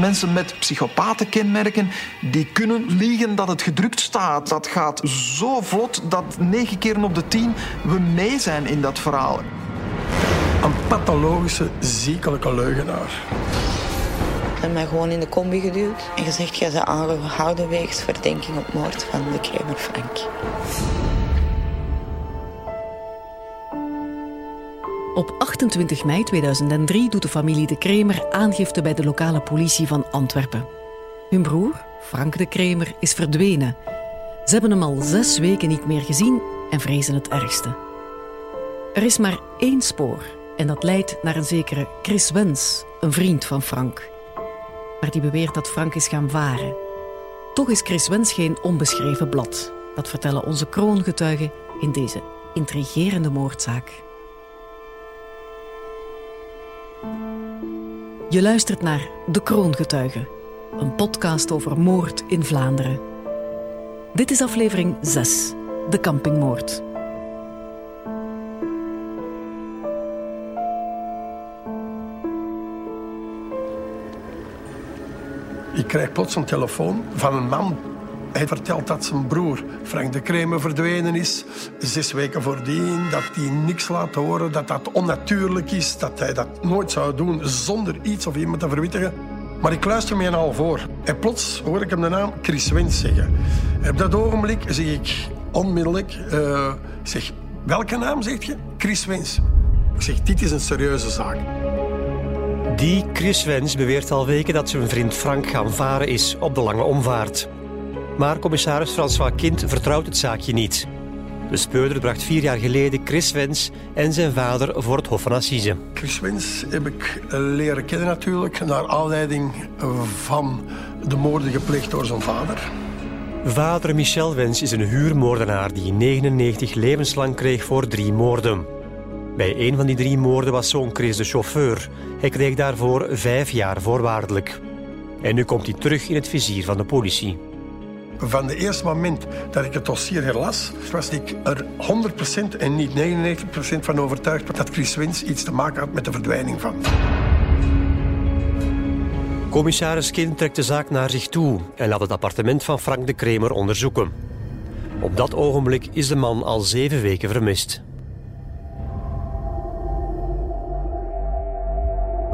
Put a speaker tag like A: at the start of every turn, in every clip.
A: Mensen met psychopatenkenmerken, die kunnen liegen dat het gedrukt staat. Dat gaat zo vlot dat negen keer op de tien we mee zijn in dat verhaal.
B: Een pathologische, ziekelijke leugenaar.
C: Ze hebben mij gewoon in de combi geduwd en gezegd: jij bent aangehouden wegens verdenking op moord van de Kramer Frank.
D: Op 28 mei 2003 doet de familie de Kremer aangifte bij de lokale politie van Antwerpen. Hun broer, Frank de Kremer, is verdwenen. Ze hebben hem al zes weken niet meer gezien en vrezen het ergste. Er is maar één spoor en dat leidt naar een zekere Chris Wens, een vriend van Frank. Maar die beweert dat Frank is gaan varen. Toch is Chris Wens geen onbeschreven blad. Dat vertellen onze kroongetuigen in deze intrigerende moordzaak. Je luistert naar De Kroongetuigen, een podcast over moord in Vlaanderen. Dit is aflevering 6, De Campingmoord.
B: Ik krijg plots een telefoon van een man. Hij vertelt dat zijn broer Frank de Kremer verdwenen is. Zes weken voordien, dat hij niks laat horen, dat dat onnatuurlijk is, dat hij dat nooit zou doen zonder iets of iemand te verwittigen. Maar ik luister me al voor. En plots hoor ik hem de naam Chris Wens zeggen. En op dat ogenblik zeg ik onmiddellijk... Uh, zeg, welke naam zeg je? Chris Wens. Ik zeg, dit is een serieuze zaak.
E: Die Chris Wens beweert al weken dat zijn vriend Frank gaan varen is op de lange omvaart. Maar commissaris François Kind vertrouwt het zaakje niet. De speurder bracht vier jaar geleden Chris Wens en zijn vader voor het Hof van Assise.
B: Chris Wens heb ik leren kennen natuurlijk... naar aanleiding van de moorden gepleegd door zijn vader.
E: Vader Michel Wens is een huurmoordenaar die in 99 levenslang kreeg voor drie moorden. Bij een van die drie moorden was zoon Chris de chauffeur. Hij kreeg daarvoor vijf jaar voorwaardelijk. En nu komt hij terug in het vizier van de politie.
B: Van het eerste moment dat ik het dossier herlas, was ik er 100% en niet 99% van overtuigd dat Chris Wins iets te maken had met de verdwijning van.
E: Commissaris Kind trekt de zaak naar zich toe en laat het appartement van Frank de Kremer onderzoeken. Op dat ogenblik is de man al zeven weken vermist.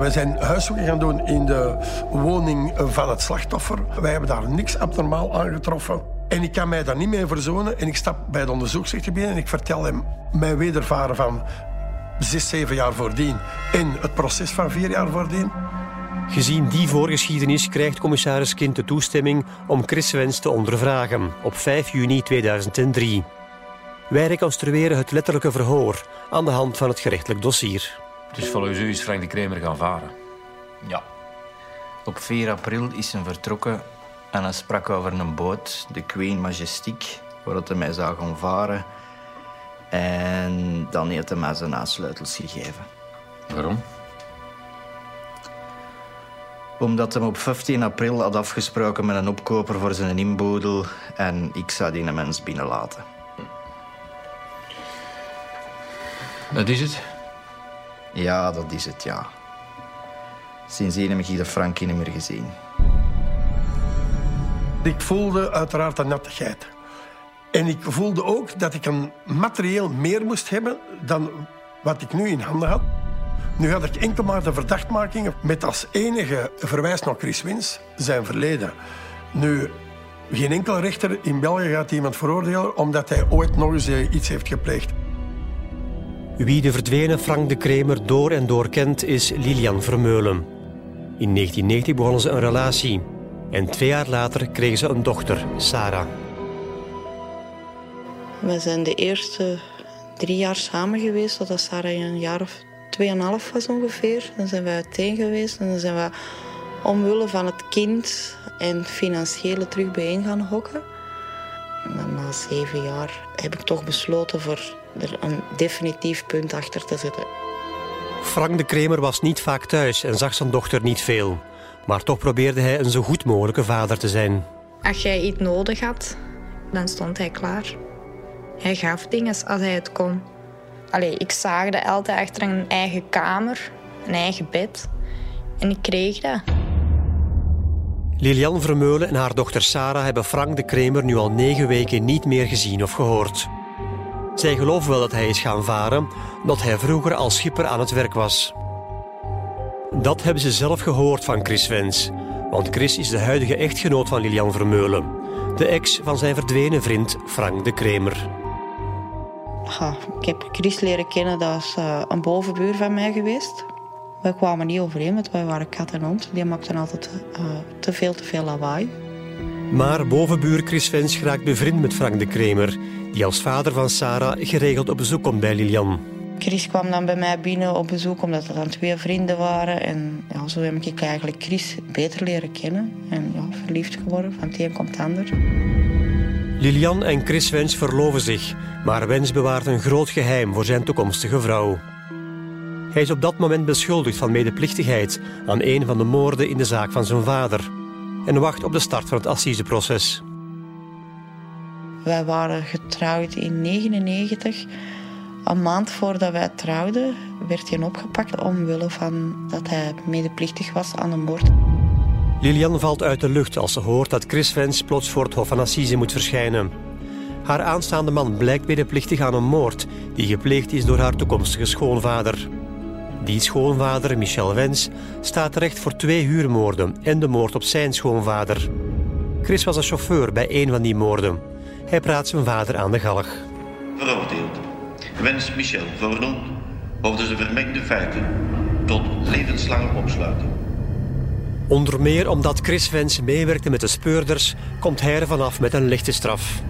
B: We zijn huiszoeking gaan doen in de woning van het slachtoffer. Wij hebben daar niks abnormaal aangetroffen. En ik kan mij daar niet mee verzoenen. En ik stap bij de onderzoeksrechter binnen en ik vertel hem mijn wedervaren van zes, zeven jaar voordien en het proces van vier jaar voordien.
E: Gezien die voorgeschiedenis krijgt commissaris Kind de toestemming om Chris Wens te ondervragen op 5 juni 2003. Wij reconstrueren het letterlijke verhoor aan de hand van het gerechtelijk dossier.
F: Dus volgens u is Frank de Kremer gaan varen?
G: Ja. Op 4 april is hij vertrokken en hij sprak over een boot, de Queen Majestic, waar hij mij zou gaan varen. En dan heeft hij mij zijn aansluitels gegeven.
F: Waarom?
G: Omdat hij op 15 april had afgesproken met een opkoper voor zijn inboedel en ik zou die een mens binnenlaten.
F: Dat is het?
G: Ja, dat is het, ja. Sindsdien heb ik de Frankie niet meer gezien.
B: Ik voelde uiteraard een nattigheid. En ik voelde ook dat ik een materieel meer moest hebben dan wat ik nu in handen had. Nu had ik enkel maar de verdachtmakingen met als enige verwijs naar Chris Wins zijn verleden. Nu, geen enkele rechter in België gaat iemand veroordelen omdat hij ooit nog eens iets heeft gepleegd.
E: Wie de verdwenen Frank de Kremer door en door kent, is Lilian Vermeulen. In 1990 begonnen ze een relatie. En twee jaar later kregen ze een dochter, Sarah.
C: We zijn de eerste drie jaar samen geweest, totdat Sarah een jaar of tweeënhalf was ongeveer. Dan zijn we uiteen geweest en dan zijn we omwille van het kind en financiële terug bijeen gaan hokken. En na zeven jaar heb ik toch besloten voor er een definitief punt achter te zetten.
E: Frank de Kremer was niet vaak thuis en zag zijn dochter niet veel. Maar toch probeerde hij een zo goed mogelijke vader te zijn.
H: Als jij iets nodig had, dan stond hij klaar. Hij gaf dingen als hij het kon. Allee, ik zaagde altijd achter een eigen kamer, een eigen bed. En ik kreeg dat.
E: Lilian Vermeulen en haar dochter Sarah hebben Frank de Kremer nu al negen weken niet meer gezien of gehoord. Zij geloven wel dat hij is gaan varen, omdat hij vroeger als schipper aan het werk was. Dat hebben ze zelf gehoord van Chris Wens, want Chris is de huidige echtgenoot van Lilian Vermeulen, de ex van zijn verdwenen vriend Frank de Kremer.
C: Ik heb Chris leren kennen, dat is uh, een bovenbuur van mij geweest. We kwamen niet overeen, want wij waren kat en hond. Die maakten altijd uh, te veel, te veel lawaai.
E: Maar bovenbuur Chris Vens geraakt bevriend met Frank de Kremer, die als vader van Sarah geregeld op bezoek komt bij Lilian.
C: Chris kwam dan bij mij binnen op bezoek omdat er dan twee vrienden waren. En ja, zo heb ik eigenlijk Chris beter leren kennen. En ja, verliefd geworden, van het een komt het ander.
E: Lilian en Chris Wens verloven zich, maar Wens bewaart een groot geheim voor zijn toekomstige vrouw. Hij is op dat moment beschuldigd van medeplichtigheid aan een van de moorden in de zaak van zijn vader en wacht op de start van het assiseproces.
C: Wij waren getrouwd in 1999. Een maand voordat wij trouwden werd hij opgepakt omwille van dat hij medeplichtig was aan een moord.
E: Lilian valt uit de lucht als ze hoort dat Chris Vens plots voor het Hof van Assise moet verschijnen. Haar aanstaande man blijkt medeplichtig aan een moord die gepleegd is door haar toekomstige schoonvader. Die schoonvader, Michel Wens, staat terecht voor twee huurmoorden en de moord op zijn schoonvader. Chris was een chauffeur bij een van die moorden. Hij praat zijn vader aan de galg.
I: Veroordeeld. Wens Michel Voornoen over de vermengde feiten tot levenslange opsluiting.
E: Onder meer omdat Chris Wens meewerkte met de speurders, komt hij er vanaf met een lichte straf.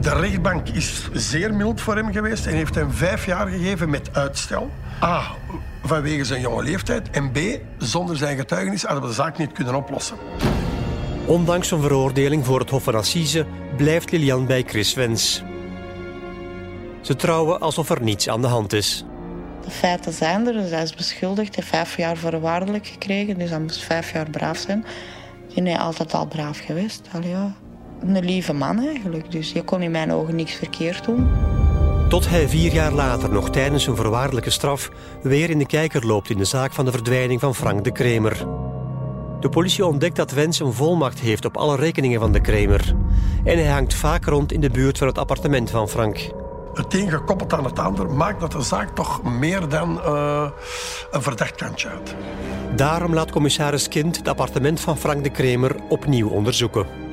B: De rechtbank is zeer mild voor hem geweest en heeft hem vijf jaar gegeven met uitstel. A. Vanwege zijn jonge leeftijd. En B. Zonder zijn getuigenis hadden we de zaak niet kunnen oplossen.
E: Ondanks zijn veroordeling voor het Hof van Assise blijft Lilian bij Chris Wens. Ze trouwen alsof er niets aan de hand is.
C: De feiten zijn er, dus hij is beschuldigd. Hij heeft vijf jaar voorwaardelijk gekregen, dus hij moest vijf jaar braaf zijn. En hij is altijd al braaf geweest. Allee, ja een lieve man eigenlijk. Dus je kon in mijn ogen niks verkeerd doen.
E: Tot hij vier jaar later, nog tijdens zijn voorwaardelijke straf, weer in de kijker loopt in de zaak van de verdwijning van Frank de Kremer. De politie ontdekt dat Wens een volmacht heeft op alle rekeningen van de Kremer. En hij hangt vaak rond in de buurt van het appartement van Frank.
B: Het een gekoppeld aan het ander maakt dat de zaak toch meer dan uh, een verdacht kantje uit.
E: Daarom laat commissaris Kind het appartement van Frank de Kremer opnieuw onderzoeken.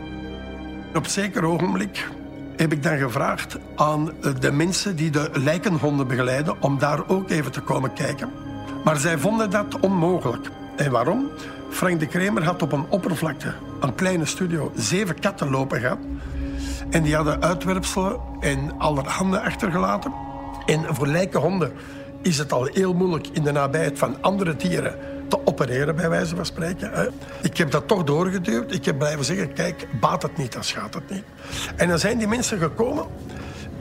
B: Op zeker ogenblik heb ik dan gevraagd aan de mensen die de lijkenhonden begeleiden om daar ook even te komen kijken. Maar zij vonden dat onmogelijk. En waarom? Frank de Kremer had op een oppervlakte, een kleine studio, zeven katten lopen gehad. En die hadden uitwerpselen en allerhande achtergelaten. En voor lijkenhonden is het al heel moeilijk in de nabijheid van andere dieren te opereren, bij wijze van spreken. Ik heb dat toch doorgeduwd. Ik heb blijven zeggen, kijk, baat het niet, dan schaadt het niet. En dan zijn die mensen gekomen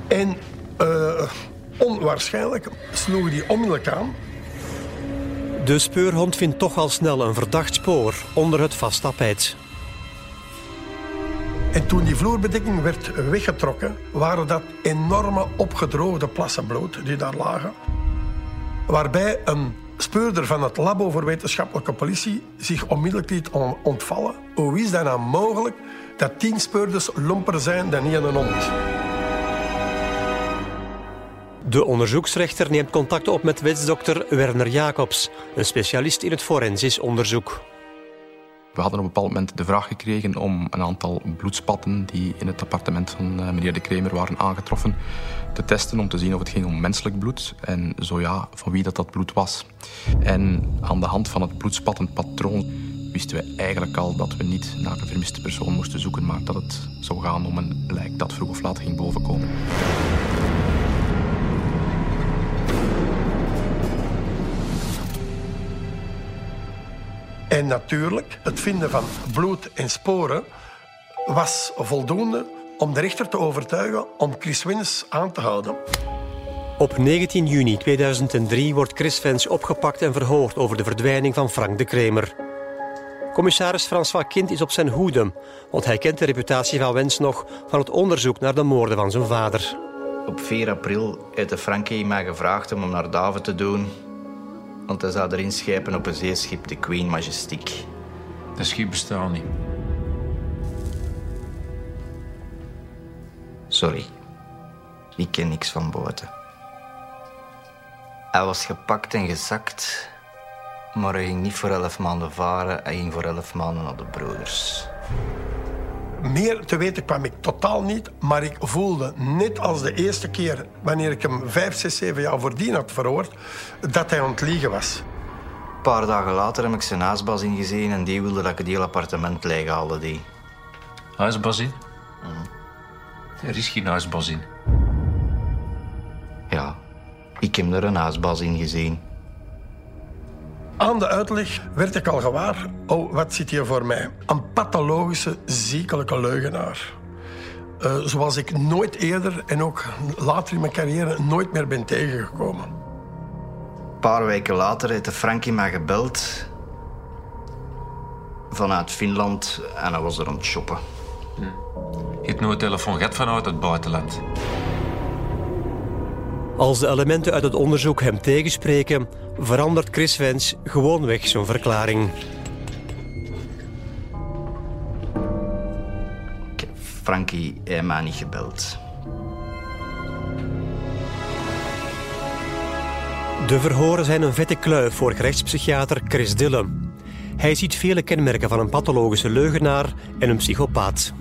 B: en uh, onwaarschijnlijk sloegen die onmiddellijk aan.
E: De speurhond vindt toch al snel een verdacht spoor onder het vast tapijt.
B: En toen die vloerbedekking werd weggetrokken, waren dat enorme opgedroogde plassen bloed die daar lagen. Waarbij een speurder van het Labo voor Wetenschappelijke Politie zich onmiddellijk liet ontvallen. Hoe is dat nou mogelijk dat tien speurders lomper zijn dan niet een hond?
E: De onderzoeksrechter neemt contact op met wetsdokter Werner Jacobs, een specialist in het forensisch onderzoek.
J: We hadden op een bepaald moment de vraag gekregen om een aantal bloedspatten die in het appartement van eh, meneer De Kremer waren aangetroffen te testen om te zien of het ging om menselijk bloed en zo ja, van wie dat, dat bloed was. En aan de hand van het bloedspattenpatroon wisten we eigenlijk al dat we niet naar de vermiste persoon moesten zoeken, maar dat het zou gaan om een lijk dat vroeg of laat ging bovenkomen.
B: En natuurlijk, het vinden van bloed en sporen was voldoende om de rechter te overtuigen om Chris Wens aan te houden.
E: Op 19 juni 2003 wordt Chris Wens opgepakt en verhoord over de verdwijning van Frank de Kremer. Commissaris François Kind is op zijn hoede, want hij kent de reputatie van Wens nog van het onderzoek naar de moorden van zijn vader.
G: Op 4 april heeft de Frankie mij gevraagd om hem naar Daven te doen Want hij zou erin schepen op een zeeschip, de Queen Majestic.
F: Dat schip bestaat niet.
G: Sorry. Ik ken niks van boten. Hij was gepakt en gezakt, maar hij ging niet voor elf maanden varen. Hij ging voor elf maanden naar de broeders.
B: Meer te weten kwam ik totaal niet, maar ik voelde, net als de eerste keer wanneer ik hem vijf, zes, zeven jaar voordien had verhoord, dat hij aan het liegen was.
G: Een paar dagen later heb ik zijn huisbas ingezien en die wilde dat ik het hele appartement leeg haalde. Die.
F: Huisbas in? Er is geen huisbas in.
G: Ja, ik heb er een huisbas in gezien.
B: Aan de uitleg werd ik al gewaar, oh, wat zit hier voor mij? Een pathologische, ziekelijke leugenaar. Eh, zoals ik nooit eerder en ook later in mijn carrière nooit meer ben tegengekomen.
G: Een paar weken later heeft de Frankie mij gebeld. Vanuit Finland en hij was er aan het shoppen.
F: Je hebt nooit telefoon gehad vanuit het buitenland.
E: Als de elementen uit het onderzoek hem tegenspreken, verandert Chris Wens gewoonweg zijn verklaring.
G: Frankie heeft mij niet gebeld.
E: De verhoren zijn een vette kluif voor gerechtspsychiater Chris Dille. Hij ziet vele kenmerken van een pathologische leugenaar en een psychopaat.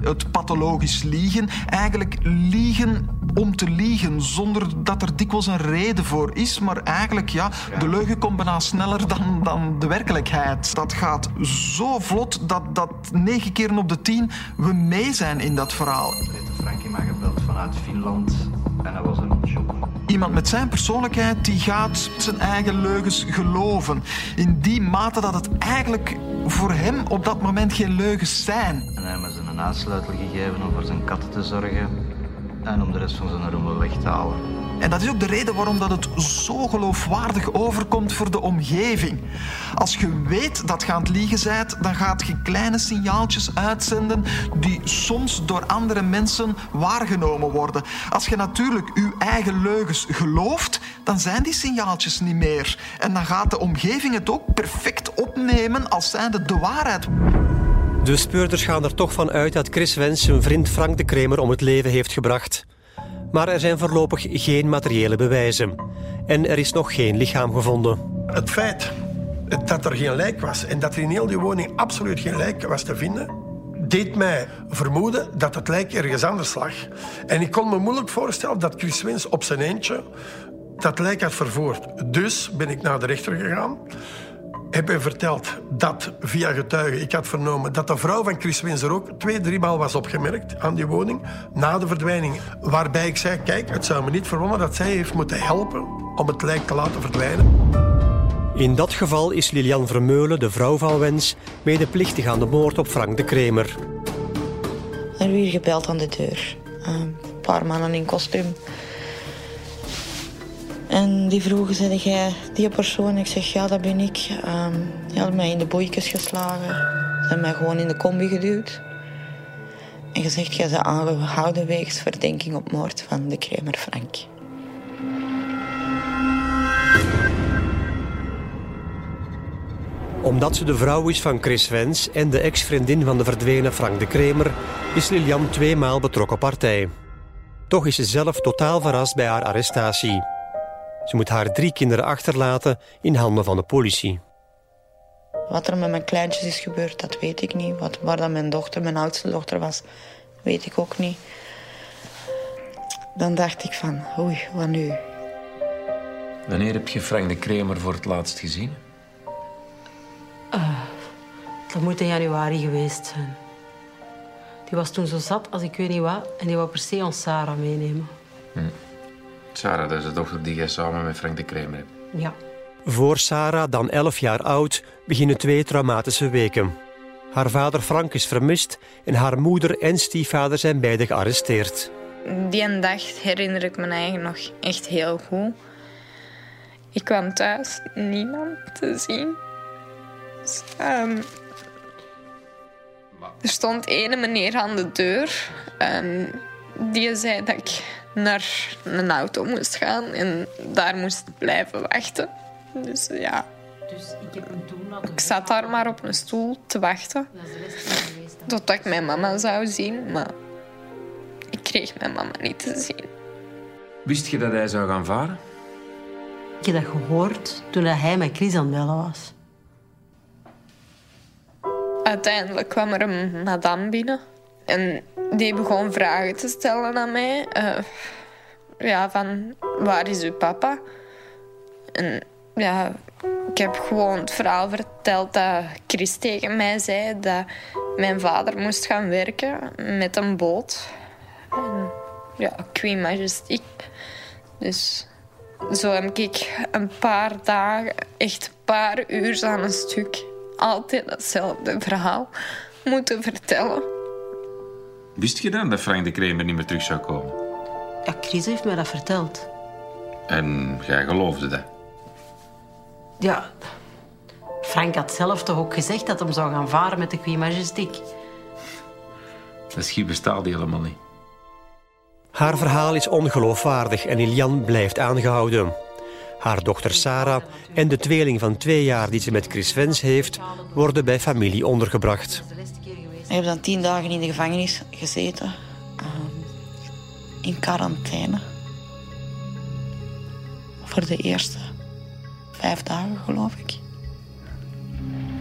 A: Het pathologisch liegen, eigenlijk liegen om te liegen, zonder dat er dikwijls een reden voor is. Maar eigenlijk, ja, de leugen komt bijna sneller dan, dan de werkelijkheid. Dat gaat zo vlot dat, dat negen keer op de tien we mee zijn in dat verhaal.
G: De Frankie mij gebeld vanuit Finland en hij was het shoppen.
A: Iemand met zijn persoonlijkheid die gaat zijn eigen leugens geloven. In die mate dat het eigenlijk voor hem op dat moment geen leugens zijn.
G: En hij heeft me zijn huissleutel gegeven om voor zijn katten te zorgen en om de rest van zijn rommel weg te halen.
A: En dat is ook de reden waarom dat het zo geloofwaardig overkomt voor de omgeving. Als je weet dat je aan het liegen bent, dan gaat je kleine signaaltjes uitzenden die soms door andere mensen waargenomen worden. Als je natuurlijk je eigen leugens gelooft, dan zijn die signaaltjes niet meer. En dan gaat de omgeving het ook perfect opnemen als zijnde de waarheid.
E: De speurders gaan er toch van uit dat Chris Wens zijn vriend Frank de Kremer om het leven heeft gebracht. Maar er zijn voorlopig geen materiële bewijzen. En er is nog geen lichaam gevonden.
B: Het feit dat er geen lijk was en dat er in heel die woning absoluut geen lijk was te vinden, deed mij vermoeden dat het lijk ergens anders lag. En ik kon me moeilijk voorstellen dat Chris Wens op zijn eentje dat lijk had vervoerd. Dus ben ik naar de rechter gegaan. Heb hem verteld dat via getuigen ik had vernomen dat de vrouw van Chris Winzer ook twee, driemaal was opgemerkt aan die woning na de verdwijning. Waarbij ik zei: Kijk, het zou me niet verwonderen dat zij heeft moeten helpen om het lijk te laten verdwijnen.
E: In dat geval is Lilian Vermeulen, de vrouw van Wens, medeplichtig aan de moord op Frank de Kremer.
C: Er werd hier gebeld aan de deur. Een paar mannen in kostuum. En die vroegen, zei jij die persoon? Ik zeg, ja, dat ben ik. Um, die hadden mij in de boeikjes geslagen. Ze hebben mij gewoon in de combi geduwd. En gezegd, jij bent aangehouden wegens verdenking op moord van de Kremer Frank.
E: Omdat ze de vrouw is van Chris Wens en de ex-vriendin van de verdwenen Frank de Kremer, is Lilian tweemaal betrokken partij. Toch is ze zelf totaal verrast bij haar arrestatie. Ze moet haar drie kinderen achterlaten in handen van de politie.
C: Wat er met mijn kleintjes is gebeurd, dat weet ik niet. Wat, waar dan mijn dochter, mijn oudste dochter was, weet ik ook niet. Dan dacht ik van, oei, wat nu?
F: Wanneer heb je Frank de Kremer voor het laatst gezien?
K: Dat moet in januari geweest zijn. Die was toen zo zat als ik weet niet wat en die wou per se ons Sarah meenemen.
F: Sarah, dat is de dochter die jij samen met Frank de Kremer hebt.
K: Ja.
E: Voor Sarah, dan 11 jaar oud, beginnen twee traumatische weken. Haar vader Frank is vermist en haar moeder en stiefvader zijn beide gearresteerd.
H: Die een dag herinner ik me eigenlijk nog echt heel goed. Ik kwam thuis, niemand te zien. Dus, ehm, er stond ene meneer aan de deur. En die zei dat ik naar een auto moest gaan en daar moest blijven wachten. Dus ja,
K: Dus ik heb toen laten
H: ik zat daar maar op een stoel te wachten.
K: Dat is de rest van geweest. hè.
H: Totdat ik mijn mama zou zien, maar ik kreeg mijn mama niet te zien.
L: Wist je dat hij zou gaan varen?
K: Ik heb dat gehoord toen hij met Chris aan het bellen was.
H: Uiteindelijk kwam er een madame binnen. En die begon vragen te stellen aan mij. Eh, ja, van, waar is uw papa? En ja, ik heb gewoon het verhaal verteld dat Chris tegen mij zei... dat mijn vader moest gaan werken met een boot. En, ja, Queen Majestic. Dus zo heb ik een paar dagen, echt een paar uur aan een stuk... altijd hetzelfde verhaal moeten vertellen.
L: Wist je dan dat Frank de Kramer niet meer terug zou komen?
K: Ja, Chris heeft mij dat verteld.
L: En jij geloofde dat?
K: Ja, Frank had zelf toch ook gezegd dat hij zou gaan varen met de Queen Majestic.
L: Dat schip bestaat die helemaal niet.
E: Haar verhaal is ongeloofwaardig en Ilian blijft aangehouden. Haar dochter Sarah en de tweeling van twee jaar die ze met Chris Vens heeft, worden bij familie ondergebracht.
C: Ik heb dan tien dagen in de gevangenis gezeten. ehm, in quarantaine. Voor de eerste vijf dagen, geloof ik.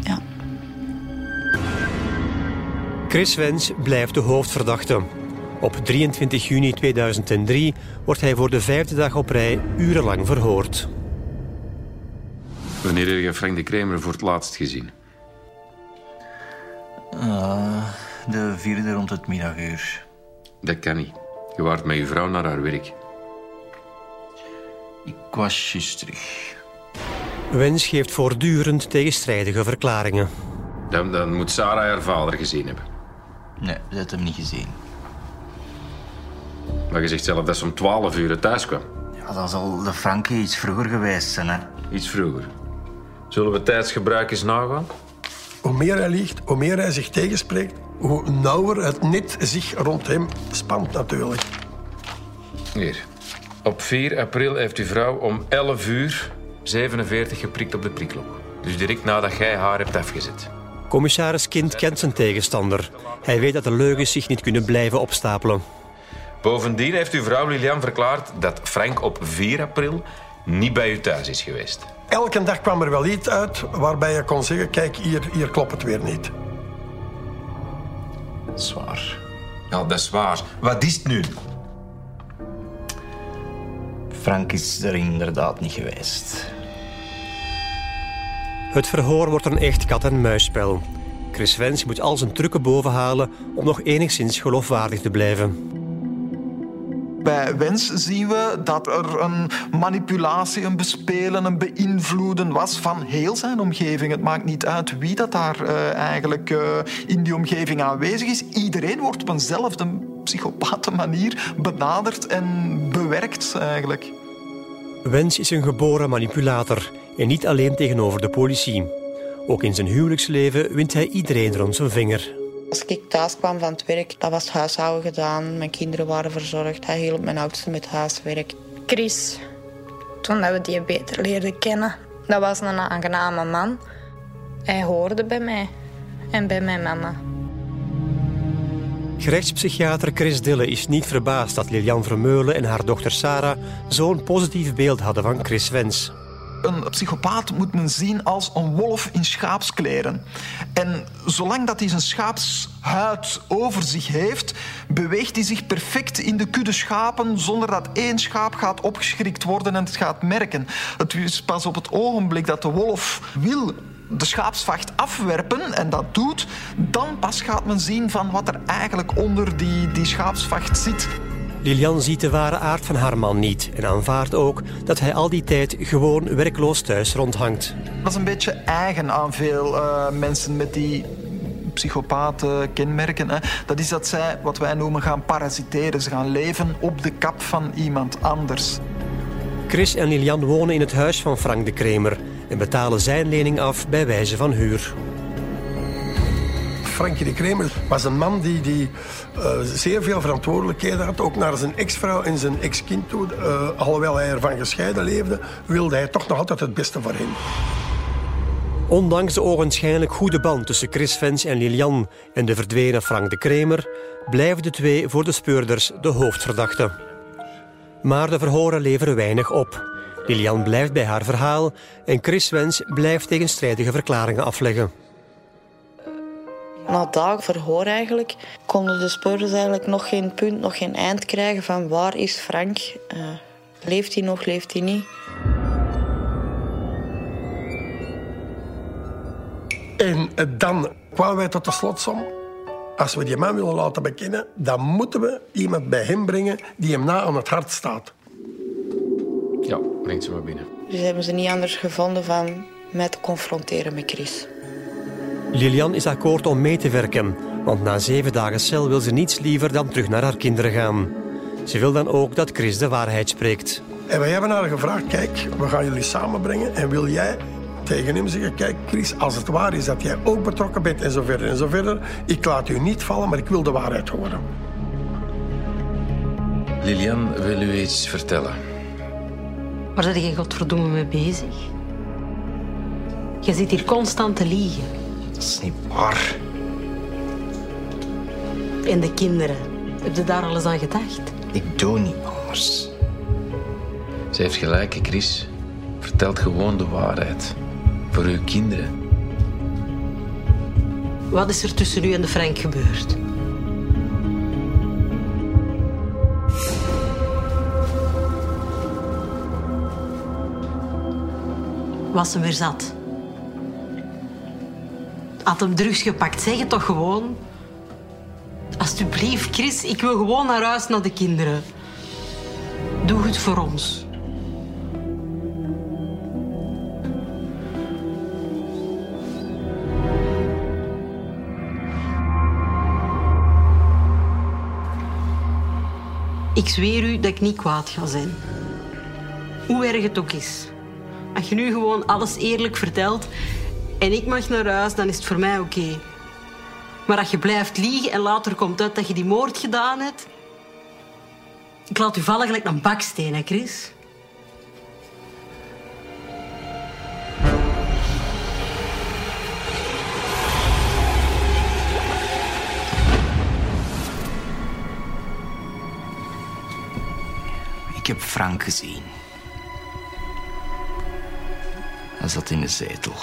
C: Ja.
E: Chris Wens blijft de hoofdverdachte. Op 23 juni 2003 wordt hij voor de vijfde dag op rij urenlang verhoord.
L: Wanneer heb je Frank de Kramer voor het laatst gezien?
G: Ah, de vierde rond het middaguur.
L: Dat kan niet. Je waart met je vrouw naar haar werk.
G: Ik was juist terug.
E: Wens geeft voortdurend tegenstrijdige verklaringen.
L: Dan, dan moet Sarah haar vader gezien hebben.
G: Nee, ze heeft hem niet gezien.
L: Maar je zegt zelf dat ze om 12 uur thuis kwam.
G: Ja, dat zal de Franke iets vroeger geweest zijn, hè.
L: Iets vroeger. Zullen we tijdsgebruik eens nagaan?
B: Hoe meer hij liegt, hoe meer hij zich tegenspreekt, hoe nauwer het net zich rond hem spant natuurlijk.
L: Hier. Op 4 april heeft uw vrouw om 11 uur 47 geprikt op de prikklok. Dus direct nadat jij haar hebt afgezet.
E: Commissaris Kind kent zijn tegenstander. Hij weet dat de leugens zich niet kunnen blijven opstapelen.
L: Bovendien heeft uw vrouw Lilian verklaard dat Frank op 4 april niet bij u thuis is geweest.
B: Elke dag kwam er wel iets uit waarbij je kon zeggen, kijk, hier, hier klopt het weer niet.
G: Zwaar.
L: Ja, dat is waar. Wat is het nu?
G: Frank is er inderdaad niet geweest.
E: Het verhoor wordt een echt kat-en-muisspel. Chris Wens moet al zijn trucken bovenhalen om nog enigszins geloofwaardig te blijven.
A: Bij Wens zien we dat er een manipulatie, een bespelen, een beïnvloeden was van heel zijn omgeving. Het maakt niet uit wie dat daar eh, eigenlijk eh, in die omgeving aanwezig is. Iedereen wordt op eenzelfde psychopathe manier benaderd en bewerkt eigenlijk.
E: Wens is een geboren manipulator en niet alleen tegenover de politie. Ook in zijn huwelijksleven wint hij iedereen rond zijn vinger.
C: Als ik thuis kwam van het werk, dat was huishouden gedaan. Mijn kinderen waren verzorgd. Hij hielp mijn oudste met huiswerk.
H: Chris, toen we die beter leerden kennen, dat was een aangename man. Hij hoorde bij mij en bij mijn mama.
E: Gerechtspsychiater Chris Dille is niet verbaasd dat Lilian Vermeulen en haar dochter Sarah zo'n positief beeld hadden van Chris Wens.
A: Een psychopaat moet men zien als een wolf in schaapskleren. En zolang dat hij zijn schaapshuid over zich heeft, beweegt hij zich perfect in de kudde schapen zonder dat één schaap gaat opgeschrikt worden en het gaat merken. Het is pas op het ogenblik dat de wolf wil de schaapsvacht afwerpen en dat doet, dan pas gaat men zien van wat er eigenlijk onder die, die schaapsvacht zit.
E: Lilian ziet de ware aard van haar man niet en aanvaardt ook dat hij al die tijd gewoon werkloos thuis rondhangt.
A: Dat is een beetje eigen aan veel eh, mensen met die psychopaten kenmerken. Hè. Dat is dat zij, wat wij noemen, gaan parasiteren. Ze gaan leven op de kap van iemand anders.
E: Chris en Lilian wonen in het huis van Frank de Kramer en betalen zijn lening af bij wijze van huur.
B: Frankie de Kremer was een man die, die uh, zeer veel verantwoordelijkheden had. Ook naar zijn ex-vrouw en zijn ex-kind toe. Uh, alhoewel hij ervan gescheiden leefde, wilde hij toch nog altijd het beste voor hen.
E: Ondanks de ogenschijnlijk goede band tussen Chris Vens en Lilian en de verdwenen Frank de Kremer, blijven de twee voor de speurders de hoofdverdachten. Maar de verhoren leveren weinig op. Lilian blijft bij haar verhaal en Chris Wens blijft tegenstrijdige verklaringen afleggen.
C: Na dagen verhoor eigenlijk konden de speurders eigenlijk nog geen punt, nog geen eind krijgen van waar is Frank? Uh, leeft hij nog, leeft hij niet?
B: En dan kwamen wij tot de slotsom. Als we die man willen laten bekennen, dan moeten we iemand bij hem brengen die hem na aan het hart staat.
L: Ja, brengt ze maar binnen.
C: Dus hebben ze niet anders gevonden van mij te confronteren met Chris.
E: Lilian is akkoord om mee te werken, want na zeven dagen cel wil ze niets liever dan terug naar haar kinderen gaan. Ze wil dan ook dat Chris de waarheid spreekt.
B: En wij hebben haar gevraagd, kijk, we gaan jullie samenbrengen en wil jij tegen hem zeggen, kijk Chris, als het waar is dat jij ook betrokken bent en zo verder en zo verder, ik laat u niet vallen, maar ik wil de waarheid horen.
L: Lilian wil u iets vertellen.
K: Waar zit je godverdomme mee bezig? Je zit hier constant te liegen.
G: Dat is niet waar.
K: En de kinderen, heb je daar alles aan gedacht?
G: Ik doe niet anders.
L: Ze heeft gelijk, Chris. Vertelt gewoon de waarheid. Voor uw kinderen.
K: Wat is er tussen u en de Frank gebeurd? Was hem weer zat? Had hem drugs gepakt? Zeg het toch gewoon? Alsjeblieft, Chris, ik wil gewoon naar huis naar de kinderen. Doe het voor ons. Ik zweer u dat ik niet kwaad ga zijn. Hoe erg het ook is. Als je nu gewoon alles eerlijk vertelt en ik mag naar huis, dan is het voor mij oké. Maar als je blijft liegen en later komt uit dat je die moord gedaan hebt... Ik laat u vallen gelijk een baksteen, hè, Chris?
G: Ik heb Frank gezien. Hij zat in de zetel.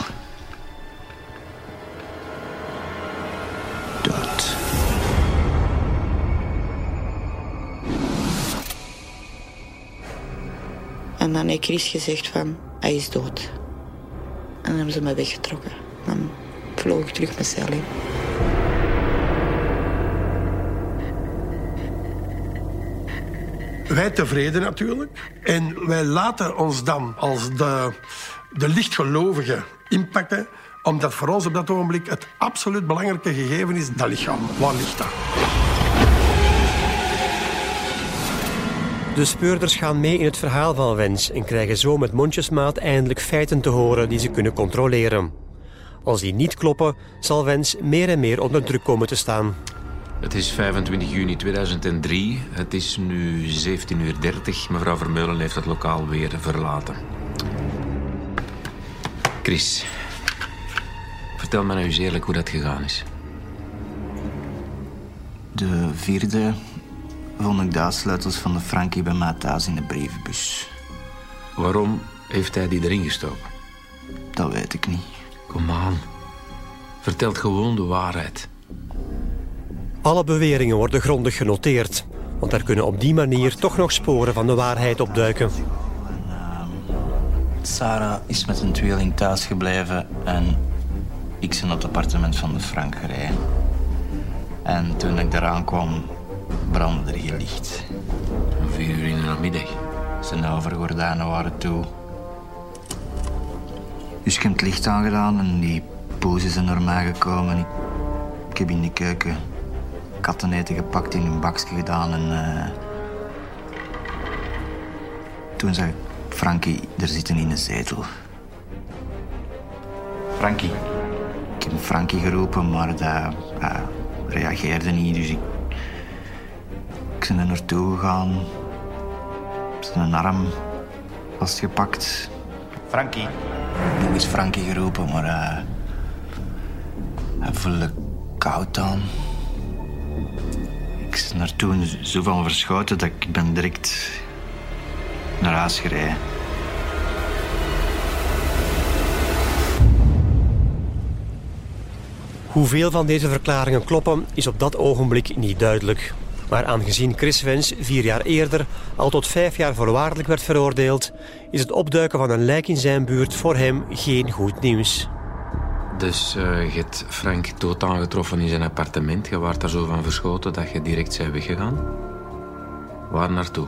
C: Dan heeft Chris gezegd van, hij is dood. En dan hebben ze me weggetrokken. Dan vloog ik terug cel in.
B: Wij tevreden natuurlijk. En wij laten ons dan als de, de lichtgelovigen inpakken omdat voor ons op dat ogenblik het absoluut belangrijke gegeven is dat lichaam. Waar ligt dat?
E: De speurders gaan mee in het verhaal van Wens en krijgen zo met mondjesmaat eindelijk feiten te horen die ze kunnen controleren. Als die niet kloppen, zal Wens meer en meer onder druk komen te staan.
L: Het is 25 juni 2003. Het is nu 17.30 uur. Mevrouw Vermeulen heeft het lokaal weer verlaten. Chris, vertel me nou eens eerlijk hoe dat gegaan is.
G: De vierde vond ik de sleutels van de Frankie bij mij thuis in de brievenbus.
L: Waarom heeft hij die erin gestoken?
G: Dat weet ik niet.
L: Kom aan. Vertel gewoon de waarheid.
E: Alle beweringen worden grondig genoteerd, want er kunnen op die manier toch nog sporen van de waarheid opduiken.
G: Sarah is met een tweeling thuis gebleven en ik ben op het appartement van de Frank gereden. En toen ik eraan kwam, brandde er hier.
L: Om vier uur in de namiddag.
G: Zijn overgordijnen waren toe. Dus ik heb het licht aangedaan en die poezen zijn naar mij gekomen. Ik heb in de keuken katteneten gepakt, in een bakje gedaan en... Uh... Toen zag ik Frankie er zitten in een zetel. Frankie, ik Ik heb Frankie geroepen, maar dat uh, reageerde niet. Dus ik, ik ben er naartoe gegaan. Zijn arm vastgepakt. Frankie. Nog eens Frankie geroepen, maar uh, hij voelde koud aan. Ik ben naartoe zo van verschoten dat ik ben direct naar huis gereden.
E: Hoeveel van deze verklaringen kloppen, is op dat ogenblik niet duidelijk. Maar aangezien Chris Wens vier jaar eerder al tot vijf jaar voorwaardelijk werd veroordeeld, is het opduiken van een lijk in zijn buurt voor hem geen goed nieuws.
L: Dus uh, je hebt Frank dood aangetroffen in zijn appartement. Je waart daar zo van verschoten dat je direct bent weggegaan. Waar naartoe?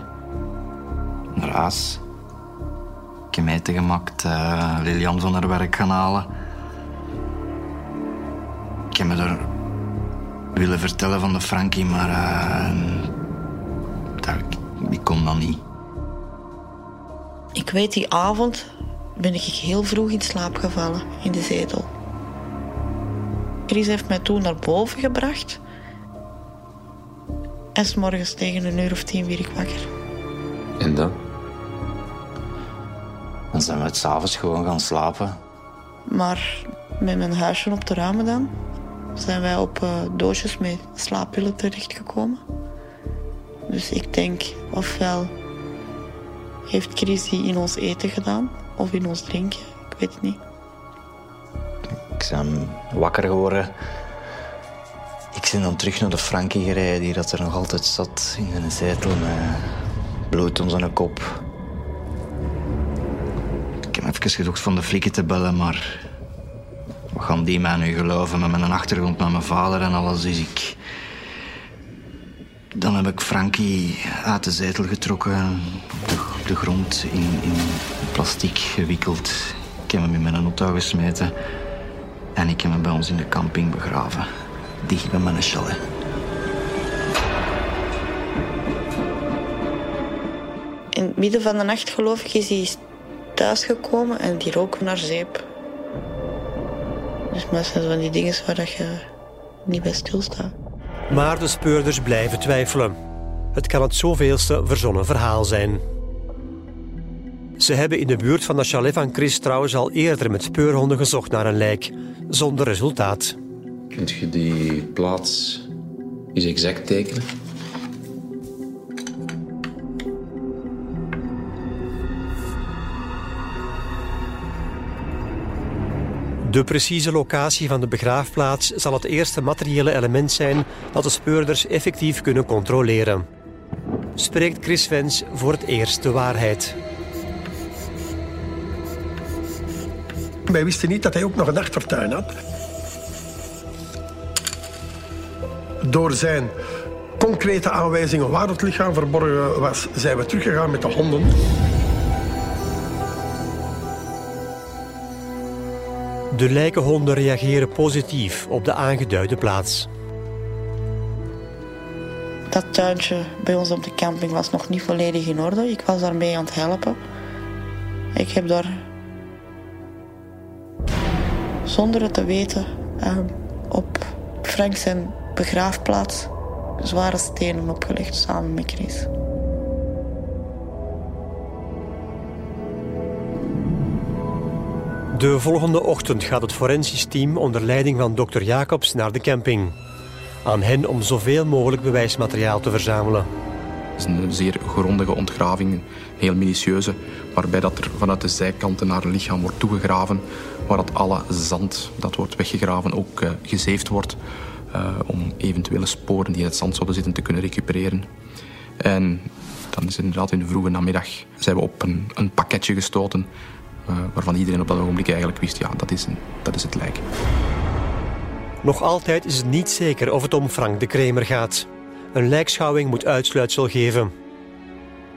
G: Naar huis. Ik heb eten gemaakt, uh, Lilian van haar werk gaan halen. Ik heb me daar willen vertellen van de Frankie, maar uh, dat, ik kon dan niet.
C: Ik weet, die avond ben ik heel vroeg in slaap gevallen in de zetel. Chris heeft mij toen naar boven gebracht. En s morgens tegen een uur of tien weer ik wakker.
L: En dan?
G: Dan zijn we het s'avonds gewoon gaan slapen.
C: Maar met mijn huisje op de ramen dan zijn wij op uh, doosjes met slaappillen terechtgekomen. Dus ik denk, ofwel heeft Chris die in ons eten gedaan, of in ons drinken, ik weet het niet.
G: Ik ben wakker geworden. Ik ben dan terug naar de Frankie gereden, die dat er nog altijd zat in een zetel met bloed om zijn kop. Ik heb even gezocht van de flikken te bellen, maar wat gaan die mij nu geloven met mijn achtergrond, met mijn vader en alles? Dus ik... Dan heb ik Frankie uit de zetel getrokken, op de, grond in, in plastic gewikkeld. Ik heb hem in mijn auto gesmeten en ik heb hem bij ons in de camping begraven, dicht bij mijn chalet.
C: In het midden van de nacht, geloof ik, is hij thuisgekomen en die rook naar zeep. Dus meestal van die dingen waar dat je niet bij stilstaat.
E: Maar de speurders blijven twijfelen. Het kan het zoveelste verzonnen verhaal zijn. Ze hebben in de buurt van de chalet van Chris trouwens al eerder met speurhonden gezocht naar een lijk, zonder resultaat.
L: Kunt je die plaats eens exact tekenen?
E: De precieze locatie van de begraafplaats zal het eerste materiële element zijn dat de speurders effectief kunnen controleren. Spreekt Chris Wens voor het eerst de waarheid.
B: Wij wisten niet dat hij ook nog een achtertuin had. Door zijn concrete aanwijzingen waar het lichaam verborgen was, zijn we teruggegaan met de honden.
E: De lijkenhonden reageren positief op de aangeduide plaats.
C: Dat tuintje bij ons op de camping was nog niet volledig in orde. Ik was daarmee aan het helpen. Ik heb daar, zonder het te weten, ehm, op Frank zijn begraafplaats zware stenen opgelegd samen met Chris.
E: De volgende ochtend gaat het forensisch team onder leiding van dokter Jacobs naar de camping. Aan hen om zoveel mogelijk bewijsmateriaal te verzamelen.
J: Het is een zeer grondige ontgraving, heel minutieuze, waarbij dat er vanuit de zijkanten naar het lichaam wordt toegegraven, waar dat alle zand dat wordt weggegraven ook uh, gezeefd wordt, uh, om eventuele sporen die in het zand zouden zitten te kunnen recupereren. En dan is inderdaad in de vroege namiddag zijn we op een, een pakketje gestoten waarvan iedereen op dat ogenblik eigenlijk wist, ja, dat is, een, dat is het lijk.
E: Nog altijd is het niet zeker of het om Frank de Kremer gaat. Een lijkschouwing moet uitsluitsel geven.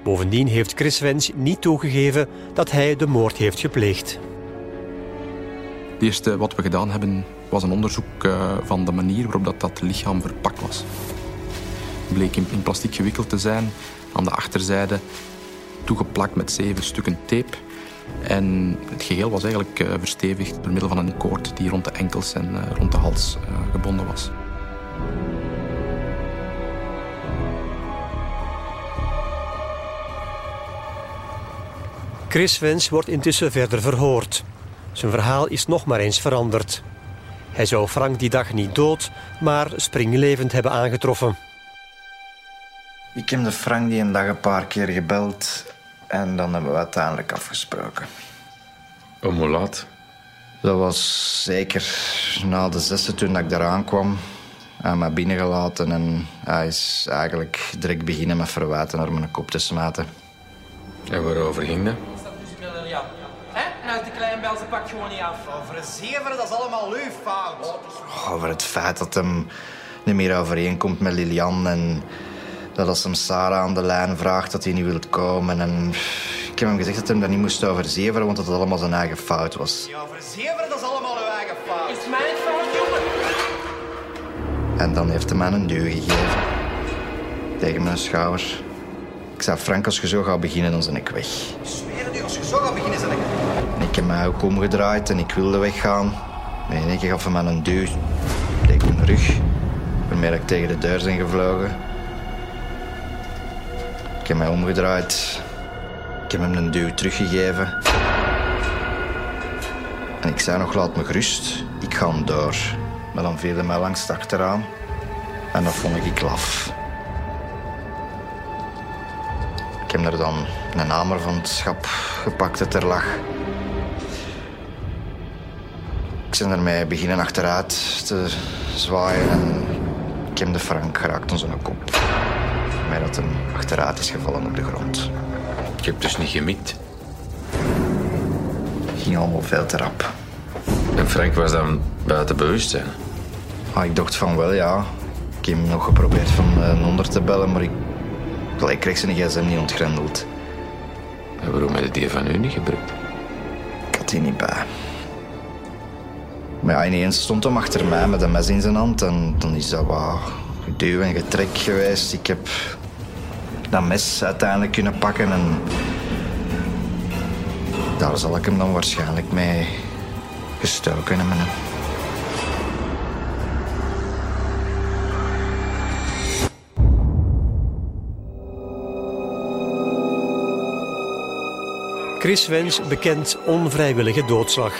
E: Bovendien heeft Chris Wens niet toegegeven dat hij de moord heeft gepleegd.
J: Het eerste wat we gedaan hebben was een onderzoek uh, van de manier waarop dat, dat lichaam verpakt was. Het bleek in, in plastic gewikkeld te zijn. Aan de achterzijde toegeplakt met zeven stukken tape. En het geheel was eigenlijk uh, verstevigd door middel van een koord die rond de enkels en uh, rond de hals uh, gebonden was.
E: Chris Wens wordt intussen verder verhoord. Zijn verhaal is nog maar eens veranderd. Hij zou Frank die dag niet dood, maar springlevend hebben aangetroffen.
G: Ik heb de Frank die een dag een paar keer gebeld en dan hebben we uiteindelijk afgesproken.
L: Om hoe laat?
G: Dat was zeker na de zesde toen ik daar aankwam. Hij mij binnengelaten en hij is eigenlijk direct beginnen met verwijten naar mijn kop te smaten.
L: En waarover ging dat?
M: En uit de klein bel, ze pakt gewoon niet af. Over zeven, dat is allemaal uw fout.
G: Over het feit dat hem niet meer overeenkomt met Lilian en dat als hem Sarah aan de lijn vraagt dat hij niet wil komen. En ik heb hem gezegd dat hij dat niet moest overzeveren, want dat het allemaal zijn eigen fout was.
M: Ja, overzeveren, dat is allemaal uw eigen fout. Is mijn fout, jongen?
G: En dan heeft hij mij een duw gegeven. Tegen mijn schouder. Ik zei, Frank, als je zo gaat beginnen, dan ben ik weg.
M: Ik zweer het u, als je zo gaat beginnen, ben ik
G: en ik heb mij ook omgedraaid en ik wilde weggaan. Maar in één keer gaf hij mij een duw tegen mijn rug. Waarmee ik tegen de deur ben gevlogen. Ik heb mij omgedraaid. Ik heb hem een duw teruggegeven. En ik zei nog, laat me gerust. Ik ga hem door. Maar dan viel hij mij langs achteraan. En dat vond ik laf. Ik heb er dan een hamer van het schap gepakt dat er lag. Ik ben ermee beginnen achteruit te zwaaien en ik heb de Frank geraakt aan zijn kop. Maar dat hem achteruit is gevallen op de grond.
L: Ik heb dus niet gemikt.
G: Het ging allemaal veel te rap.
L: En Frank was dan buiten bewustzijn?
G: Ah, ik dacht van wel, ja. Ik heb nog geprobeerd van onder te bellen, maar ik, ik kreeg zijn gsm niet ontgrendeld.
L: En waarom heb je die van u niet gebruikt?
G: Ik had die niet bij. Maar ja, ineens stond hem achter mij met een mes in zijn hand. En dan is dat wat geduw en getrek geweest. Ik heb dat mes uiteindelijk kunnen pakken. En daar zal ik hem dan waarschijnlijk mee gestoken hebben.
E: Chris Wens bekent onvrijwillige doodslag.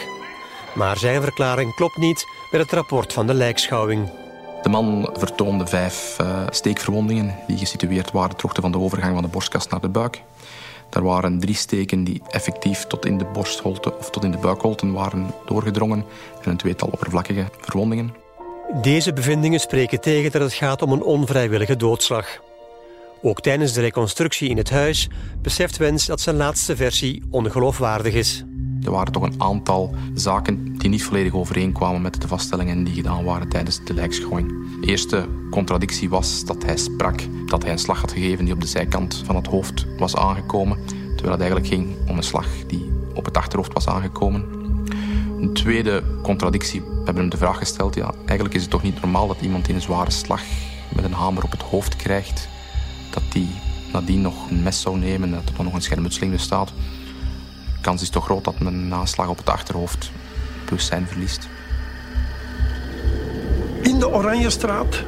E: Maar zijn verklaring klopt niet met het rapport van de lijkschouwing.
J: De man vertoonde vijf uh, steekverwondingen die gesitueerd waren ter van de overgang van de borstkast naar de buik. Er waren drie steken die effectief tot in de borstholte of tot in de buikholten waren doorgedrongen en een tweetal oppervlakkige verwondingen.
E: Deze bevindingen spreken tegen dat het gaat om een onvrijwillige doodslag. Ook tijdens de reconstructie in het huis beseft Wens dat zijn laatste versie ongeloofwaardig is.
J: Er waren toch een aantal zaken die niet volledig overeenkwamen met de vaststellingen die gedaan waren tijdens de lijkschouwing. De eerste contradictie was dat hij sprak dat hij een slag had gegeven die op de zijkant van het hoofd was aangekomen, terwijl het eigenlijk ging om een slag die op het achterhoofd was aangekomen. Een tweede contradictie, we hebben hem de vraag gesteld, ja, eigenlijk is het toch niet normaal dat iemand die een zware slag met een hamer op het hoofd krijgt, dat die nadien nog een mes zou nemen en dat er nog een schermutseling bestaat kans is toch groot dat men na een slag op het achterhoofd bewustzijn verliest.
B: In de Oranjestraat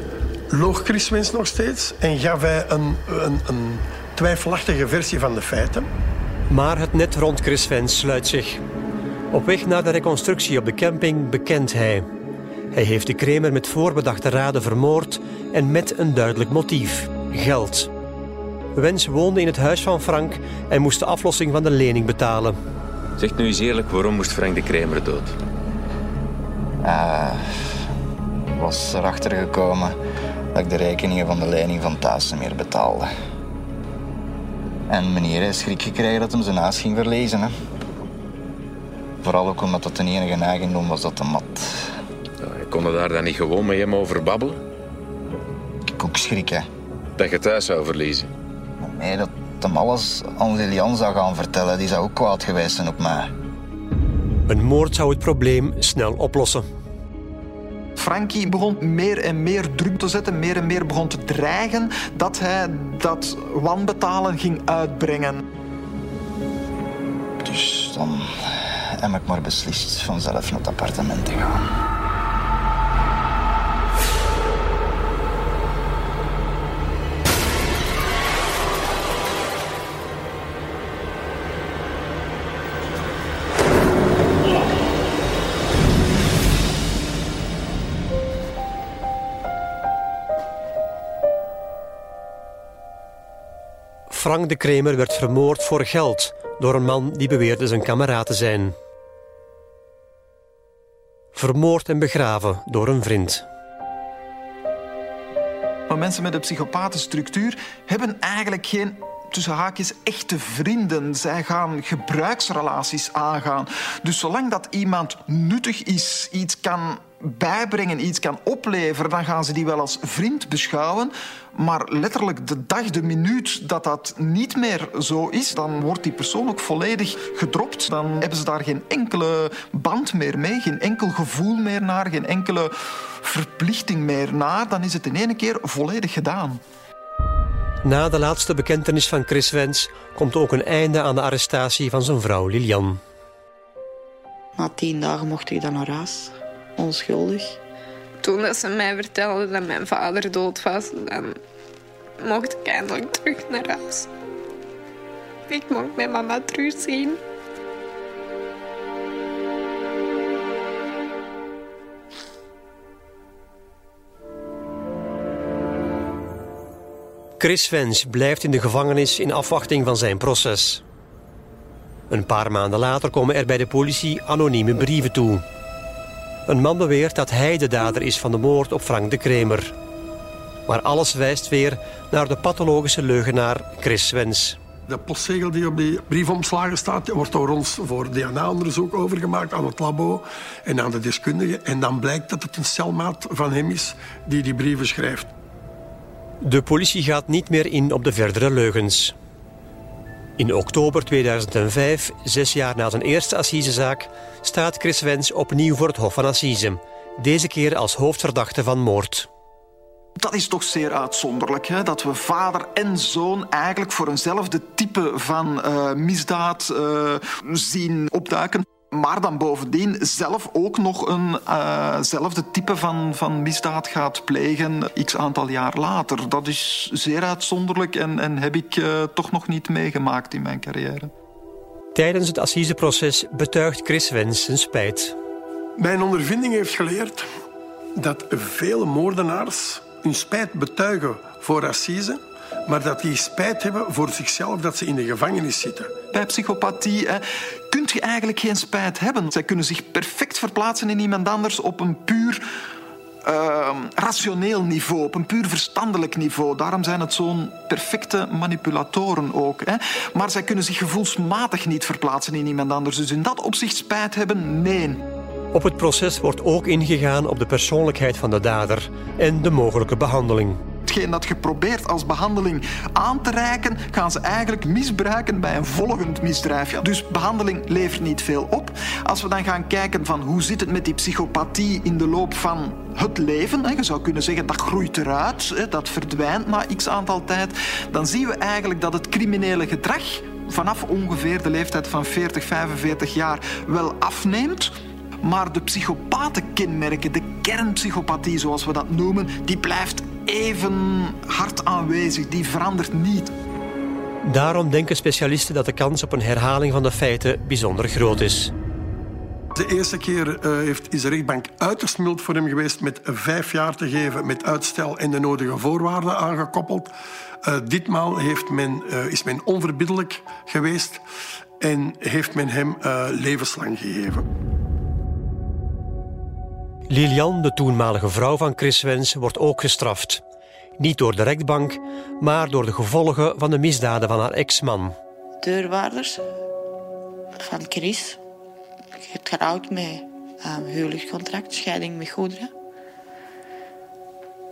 B: loog Chris Wens nog steeds en gaf hij een, een, een twijfelachtige versie van de feiten.
E: Maar het net rond Chris Wens sluit zich. Op weg naar de reconstructie op de camping bekent hij. Hij heeft de Kremer met voorbedachte raden vermoord en met een duidelijk motief: geld. Wens woonde in het huis van Frank en moest de aflossing van de lening betalen.
L: Zeg nu eens eerlijk, waarom moest Frank de Kremer dood?
G: Uh, was erachter gekomen dat ik de rekeningen van de lening van thuis niet meer betaalde. En meneer heeft schrik gekregen dat hem zijn huis ging verlezen. Hè. Vooral ook omdat dat de enige eigendom was dat de mat.
L: Ja, kon er daar dan niet gewoon met hem over babbelen?
G: Ik ook schrik, hè.
L: Dat je thuis zou verliezen?
G: Nee, dat hem alles aan Lilian zou gaan vertellen. Die zou ook kwaad geweest zijn op mij.
E: Een moord zou het probleem snel oplossen.
A: Frankie begon meer en meer druk te zetten, meer en meer begon te dreigen dat hij dat wanbetalen ging uitbrengen.
G: Dus dan heb ik maar beslist vanzelf naar het appartement te gaan.
E: Frank de Kremer werd vermoord voor geld door een man die beweerde zijn kameraad te zijn. Vermoord en begraven door een vriend.
A: Maar mensen met een psychopatenstructuur hebben eigenlijk geen tussen haakjes echte vrienden. Zij gaan gebruiksrelaties aangaan. Dus zolang dat iemand nuttig is, iets kan bijbrengen, iets kan opleveren, dan gaan ze die wel als vriend beschouwen. Maar letterlijk de dag, de minuut dat dat niet meer zo is, dan wordt die persoon ook volledig gedropt. Dan hebben ze daar geen enkele band meer mee, geen enkel gevoel meer naar, geen enkele verplichting meer naar. Dan is het in één keer volledig gedaan.
E: Na de laatste bekentenis van Chris Wens komt ook een einde aan de arrestatie van zijn vrouw Lilian.
C: Na tien dagen mocht ik dan naar huis onschuldig.
H: Toen ze mij vertelden dat mijn vader dood was, dan mocht ik eindelijk terug naar huis. Ik mocht mijn mama terugzien.
E: Chris Vens blijft in de gevangenis in afwachting van zijn proces. Een paar maanden later komen er bij de politie anonieme brieven toe. Een man beweert dat hij de dader is van de moord op Frank de Kremer. Maar alles wijst weer naar de pathologische leugenaar Chris Wens.
B: De postzegel die op die briefomslagen staat, wordt door ons voor DNA-onderzoek overgemaakt aan het labo en aan de deskundigen. En dan blijkt dat het een celmaat van hem is die die brieven schrijft.
E: De politie gaat niet meer in op de verdere leugens. In oktober 2005, zes jaar na zijn eerste assisezaak, staat Chris Wens opnieuw voor het Hof van Assise. Deze keer als hoofdverdachte van moord.
A: Dat is toch zeer uitzonderlijk, hè? dat we vader en zoon eigenlijk voor eenzelfde type van uh, misdaad uh, zien opduiken maar dan bovendien zelf ook nog eenzelfde uh type van, van misdaad gaat plegen x aantal jaar later. Dat is zeer uitzonderlijk en, en heb ik uh, toch nog niet meegemaakt in mijn carrière.
E: Tijdens het assiseproces betuigt Chris Wens zijn spijt.
B: Mijn ondervinding heeft geleerd dat vele moordenaars hun spijt betuigen voor assise maar dat die spijt hebben voor zichzelf dat ze in de gevangenis zitten.
A: Bij psychopathie hè, kun je eigenlijk geen spijt hebben. Zij kunnen zich perfect verplaatsen in iemand anders op een puur uh, rationeel niveau, op een puur verstandelijk niveau. Daarom zijn het zo'n perfecte manipulatoren ook. Hè. Maar zij kunnen zich gevoelsmatig niet verplaatsen in iemand anders. Dus in dat opzicht spijt hebben, nee.
E: Op het proces wordt ook ingegaan op de persoonlijkheid van de dader en de mogelijke behandeling
A: hetgeen dat je probeert als behandeling aan te reiken, gaan ze eigenlijk misbruiken bij een volgend misdrijf. Dus behandeling levert niet veel op. Als we dan gaan kijken van hoe zit het met die psychopathie in de loop van het leven, je zou kunnen zeggen dat groeit eruit, dat verdwijnt na x aantal tijd, dan zien we eigenlijk dat het criminele gedrag vanaf ongeveer de leeftijd van 40, 45 jaar wel afneemt. Maar de psychopatenkenmerken, de kernpsychopathie zoals we dat noemen, die blijft even hard aanwezig. Die verandert niet.
E: Daarom denken specialisten dat de kans op een herhaling van de feiten bijzonder groot is.
B: De eerste keer uh, heeft, is de rechtbank uiterst mild voor hem geweest met vijf jaar te geven met uitstel en de nodige voorwaarden aangekoppeld. Uh, ditmaal heeft men, uh, is men onverbiddelijk geweest en heeft men hem levenslang gegeven.
E: Lilian, de toenmalige vrouw van Chris Wens, wordt ook gestraft. Niet door de rechtbank, maar door de gevolgen van de misdaden van haar ex-man.
C: Deurwaarders van Chris, het getrouwd met een huwelijkscontract, scheiding met goederen.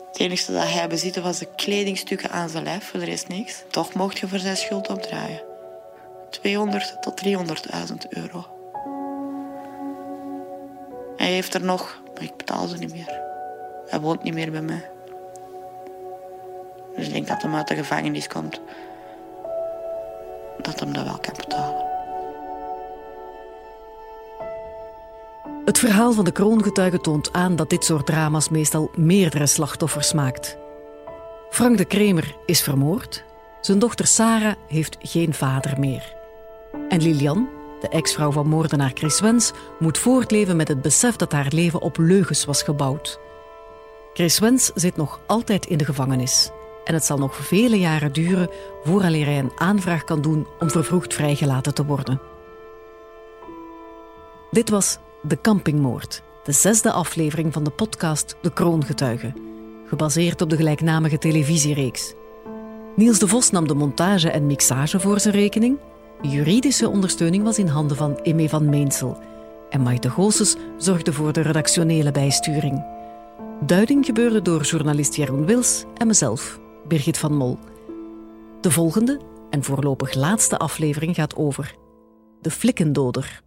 C: Het enige dat hij bezitte was de kledingstukken aan zijn lijf, voor de rest niks. Toch mocht je voor zijn schuld opdraaien. 200 tot 300.000 euro. Hij heeft er nog ik betaal ze niet meer. Hij woont niet meer bij mij. Dus ik denk dat hem uit de gevangenis komt. Dat hem dat wel kan betalen.
D: Het verhaal van de kroongetuige toont aan dat dit soort drama's meestal meerdere slachtoffers maakt. Frank de Kremer is vermoord. Zijn dochter Sarah heeft geen vader meer. En Lilian, de ex-vrouw van moordenaar Chris Wens, moet voortleven met het besef dat haar leven op leugens was gebouwd. Chris Wens zit nog altijd in de gevangenis. En het zal nog vele jaren duren vooraleer hij een aanvraag kan doen om vervroegd vrijgelaten te worden. Dit was De Campingmoord, de zesde aflevering van de podcast De Kroongetuigen, gebaseerd op de gelijknamige televisiereeks. Niels de Vos nam de montage en mixage voor zijn rekening. Juridische ondersteuning was in handen van Emme van Meensel. En Maite Goossens zorgde voor de redactionele bijsturing. Duiding gebeurde door journalist Jeroen Wils en mezelf, Birgit van Mol. De volgende en voorlopig laatste aflevering gaat over de flikkendoder.